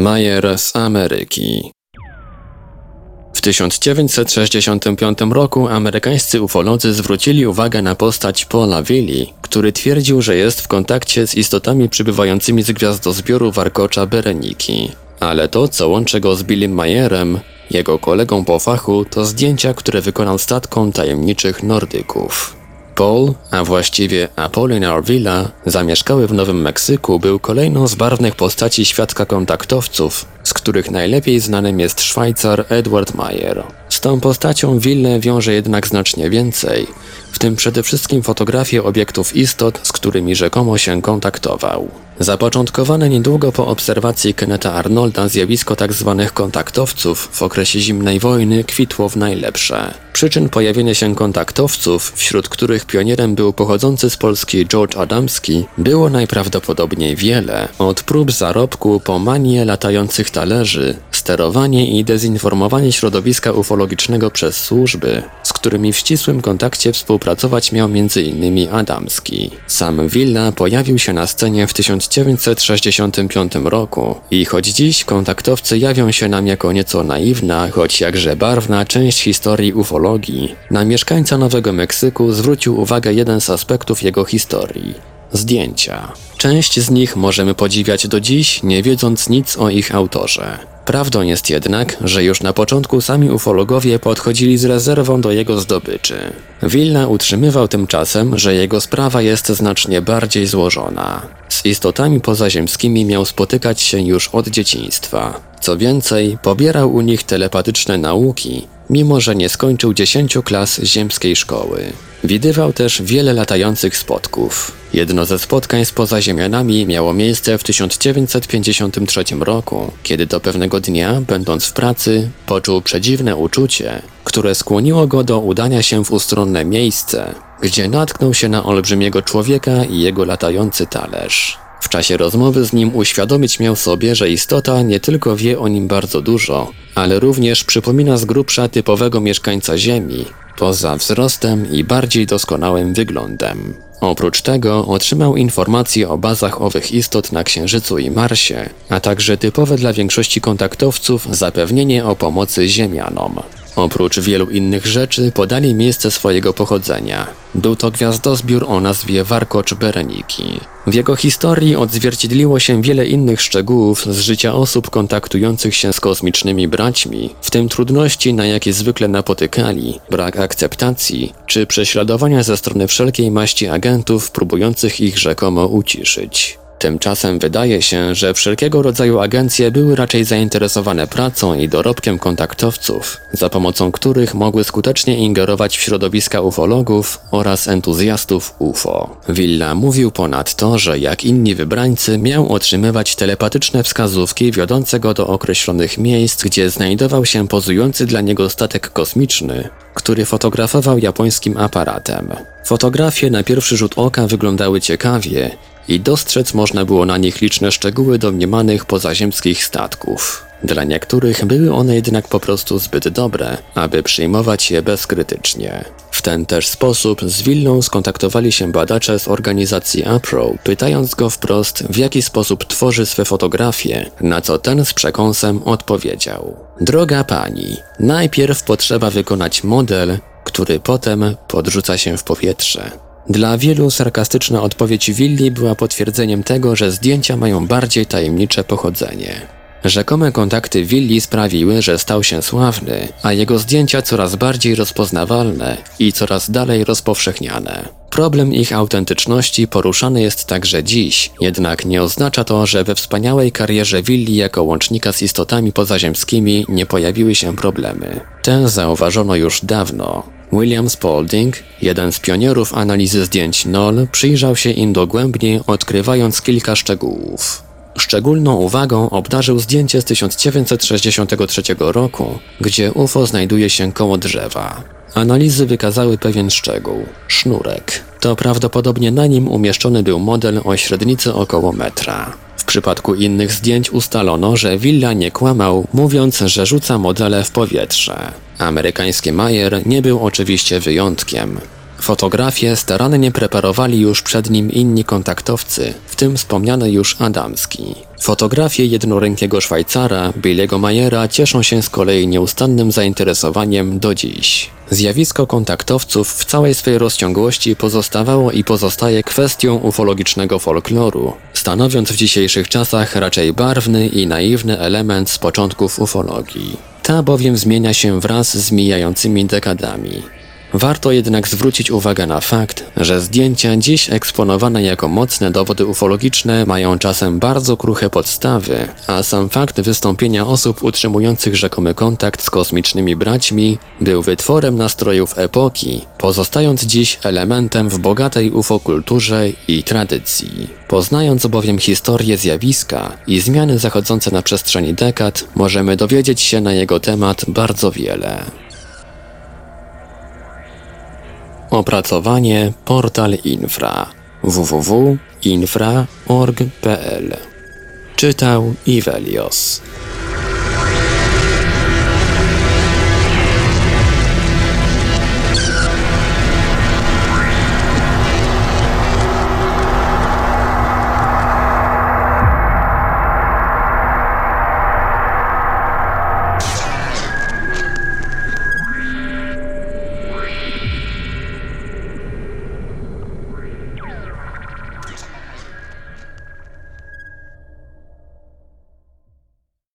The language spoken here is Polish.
Mayer z Ameryki. W 1965 roku amerykańscy ufolodzy zwrócili uwagę na postać Paula Willi, który twierdził, że jest w kontakcie z istotami przybywającymi z gwiazdozbioru warkocza Bereniki. Ale to, co łączy go z Billym Mayerem, jego kolegą po fachu, to zdjęcia, które wykonał statkom tajemniczych Nordyków. Paul, a właściwie Apollinaire Villa, zamieszkały w Nowym Meksyku, był kolejną z barwnych postaci świadka kontaktowców, z których najlepiej znanym jest Szwajcar Edward Mayer. Z tą postacią Ville wiąże jednak znacznie więcej, w tym przede wszystkim fotografie obiektów istot, z którymi rzekomo się kontaktował. Zapoczątkowane niedługo po obserwacji Kenneta Arnolda zjawisko tzw. Tak kontaktowców w okresie zimnej wojny kwitło w najlepsze. Przyczyn pojawienia się kontaktowców, wśród których pionierem był pochodzący z Polski George Adamski, było najprawdopodobniej wiele, od prób zarobku po manię latających talerzy, sterowanie i dezinformowanie środowiska ufologicznego przez służby, którymi w ścisłym kontakcie współpracować miał m.in. Adamski. Sam Villa pojawił się na scenie w 1965 roku i choć dziś kontaktowcy jawią się nam jako nieco naiwna, choć jakże barwna część historii ufologii, na mieszkańca Nowego Meksyku zwrócił uwagę jeden z aspektów jego historii zdjęcia. Część z nich możemy podziwiać do dziś, nie wiedząc nic o ich autorze. Prawdą jest jednak, że już na początku sami ufologowie podchodzili z rezerwą do jego zdobyczy. Wilna utrzymywał tymczasem, że jego sprawa jest znacznie bardziej złożona. Z istotami pozaziemskimi miał spotykać się już od dzieciństwa. Co więcej, pobierał u nich telepatyczne nauki, mimo że nie skończył dziesięciu klas ziemskiej szkoły. Widywał też wiele latających spotków. Jedno ze spotkań z pozaziemianami miało miejsce w 1953 roku, kiedy to pewnego dnia, będąc w pracy, poczuł przedziwne uczucie, które skłoniło go do udania się w ustronne miejsce, gdzie natknął się na olbrzymiego człowieka i jego latający talerz. W czasie rozmowy z nim uświadomić miał sobie, że istota nie tylko wie o nim bardzo dużo, ale również przypomina z grubsza typowego mieszkańca Ziemi, poza wzrostem i bardziej doskonałym wyglądem. Oprócz tego otrzymał informacje o bazach owych istot na Księżycu i Marsie, a także typowe dla większości kontaktowców zapewnienie o pomocy Ziemianom. Oprócz wielu innych rzeczy podali miejsce swojego pochodzenia. Był to gwiazdozbiór o nazwie Warkocz Bereniki. W jego historii odzwierciedliło się wiele innych szczegółów z życia osób kontaktujących się z kosmicznymi braćmi, w tym trudności, na jakie zwykle napotykali, brak akceptacji, czy prześladowania ze strony wszelkiej maści agentów próbujących ich rzekomo uciszyć. Tymczasem wydaje się, że wszelkiego rodzaju agencje były raczej zainteresowane pracą i dorobkiem kontaktowców, za pomocą których mogły skutecznie ingerować w środowiska ufologów oraz entuzjastów UFO. Villa mówił ponadto, że jak inni wybrańcy miał otrzymywać telepatyczne wskazówki wiodące go do określonych miejsc, gdzie znajdował się pozujący dla niego statek kosmiczny, który fotografował japońskim aparatem. Fotografie na pierwszy rzut oka wyglądały ciekawie i dostrzec można było na nich liczne szczegóły domniemanych pozaziemskich statków. Dla niektórych były one jednak po prostu zbyt dobre, aby przyjmować je bezkrytycznie. W ten też sposób z Willą skontaktowali się badacze z organizacji APRO, pytając go wprost, w jaki sposób tworzy swe fotografie, na co ten z przekąsem odpowiedział. Droga pani, najpierw potrzeba wykonać model, który potem podrzuca się w powietrze. Dla wielu sarkastyczna odpowiedź Willi była potwierdzeniem tego, że zdjęcia mają bardziej tajemnicze pochodzenie. Rzekome kontakty Willi sprawiły, że stał się sławny, a jego zdjęcia coraz bardziej rozpoznawalne i coraz dalej rozpowszechniane. Problem ich autentyczności poruszany jest także dziś, jednak nie oznacza to, że we wspaniałej karierze Willi jako łącznika z istotami pozaziemskimi nie pojawiły się problemy. Te zauważono już dawno. William Spalding, jeden z pionierów analizy zdjęć NOL, przyjrzał się im dogłębnie, odkrywając kilka szczegółów. Szczególną uwagą obdarzył zdjęcie z 1963 roku, gdzie UFO znajduje się koło drzewa. Analizy wykazały pewien szczegół sznurek. To prawdopodobnie na nim umieszczony był model o średnicy około metra. W przypadku innych zdjęć ustalono, że Villa nie kłamał, mówiąc, że rzuca modele w powietrze. Amerykański Mayer nie był oczywiście wyjątkiem. Fotografie starannie preparowali już przed nim inni kontaktowcy, w tym wspomniany już Adamski. Fotografie jednorękiego Szwajcara, Billiego Mayera, cieszą się z kolei nieustannym zainteresowaniem do dziś. Zjawisko kontaktowców w całej swej rozciągłości pozostawało i pozostaje kwestią ufologicznego folkloru, stanowiąc w dzisiejszych czasach raczej barwny i naiwny element z początków ufologii. Ta bowiem zmienia się wraz z mijającymi dekadami. Warto jednak zwrócić uwagę na fakt, że zdjęcia dziś eksponowane jako mocne dowody ufologiczne mają czasem bardzo kruche podstawy, a sam fakt wystąpienia osób utrzymujących rzekomy kontakt z kosmicznymi braćmi był wytworem nastrojów epoki, pozostając dziś elementem w bogatej ufokulturze i tradycji. Poznając bowiem historię zjawiska i zmiany zachodzące na przestrzeni dekad, możemy dowiedzieć się na jego temat bardzo wiele. Opracowanie Portal Infra www.infra.org.pl Czytał Ivelios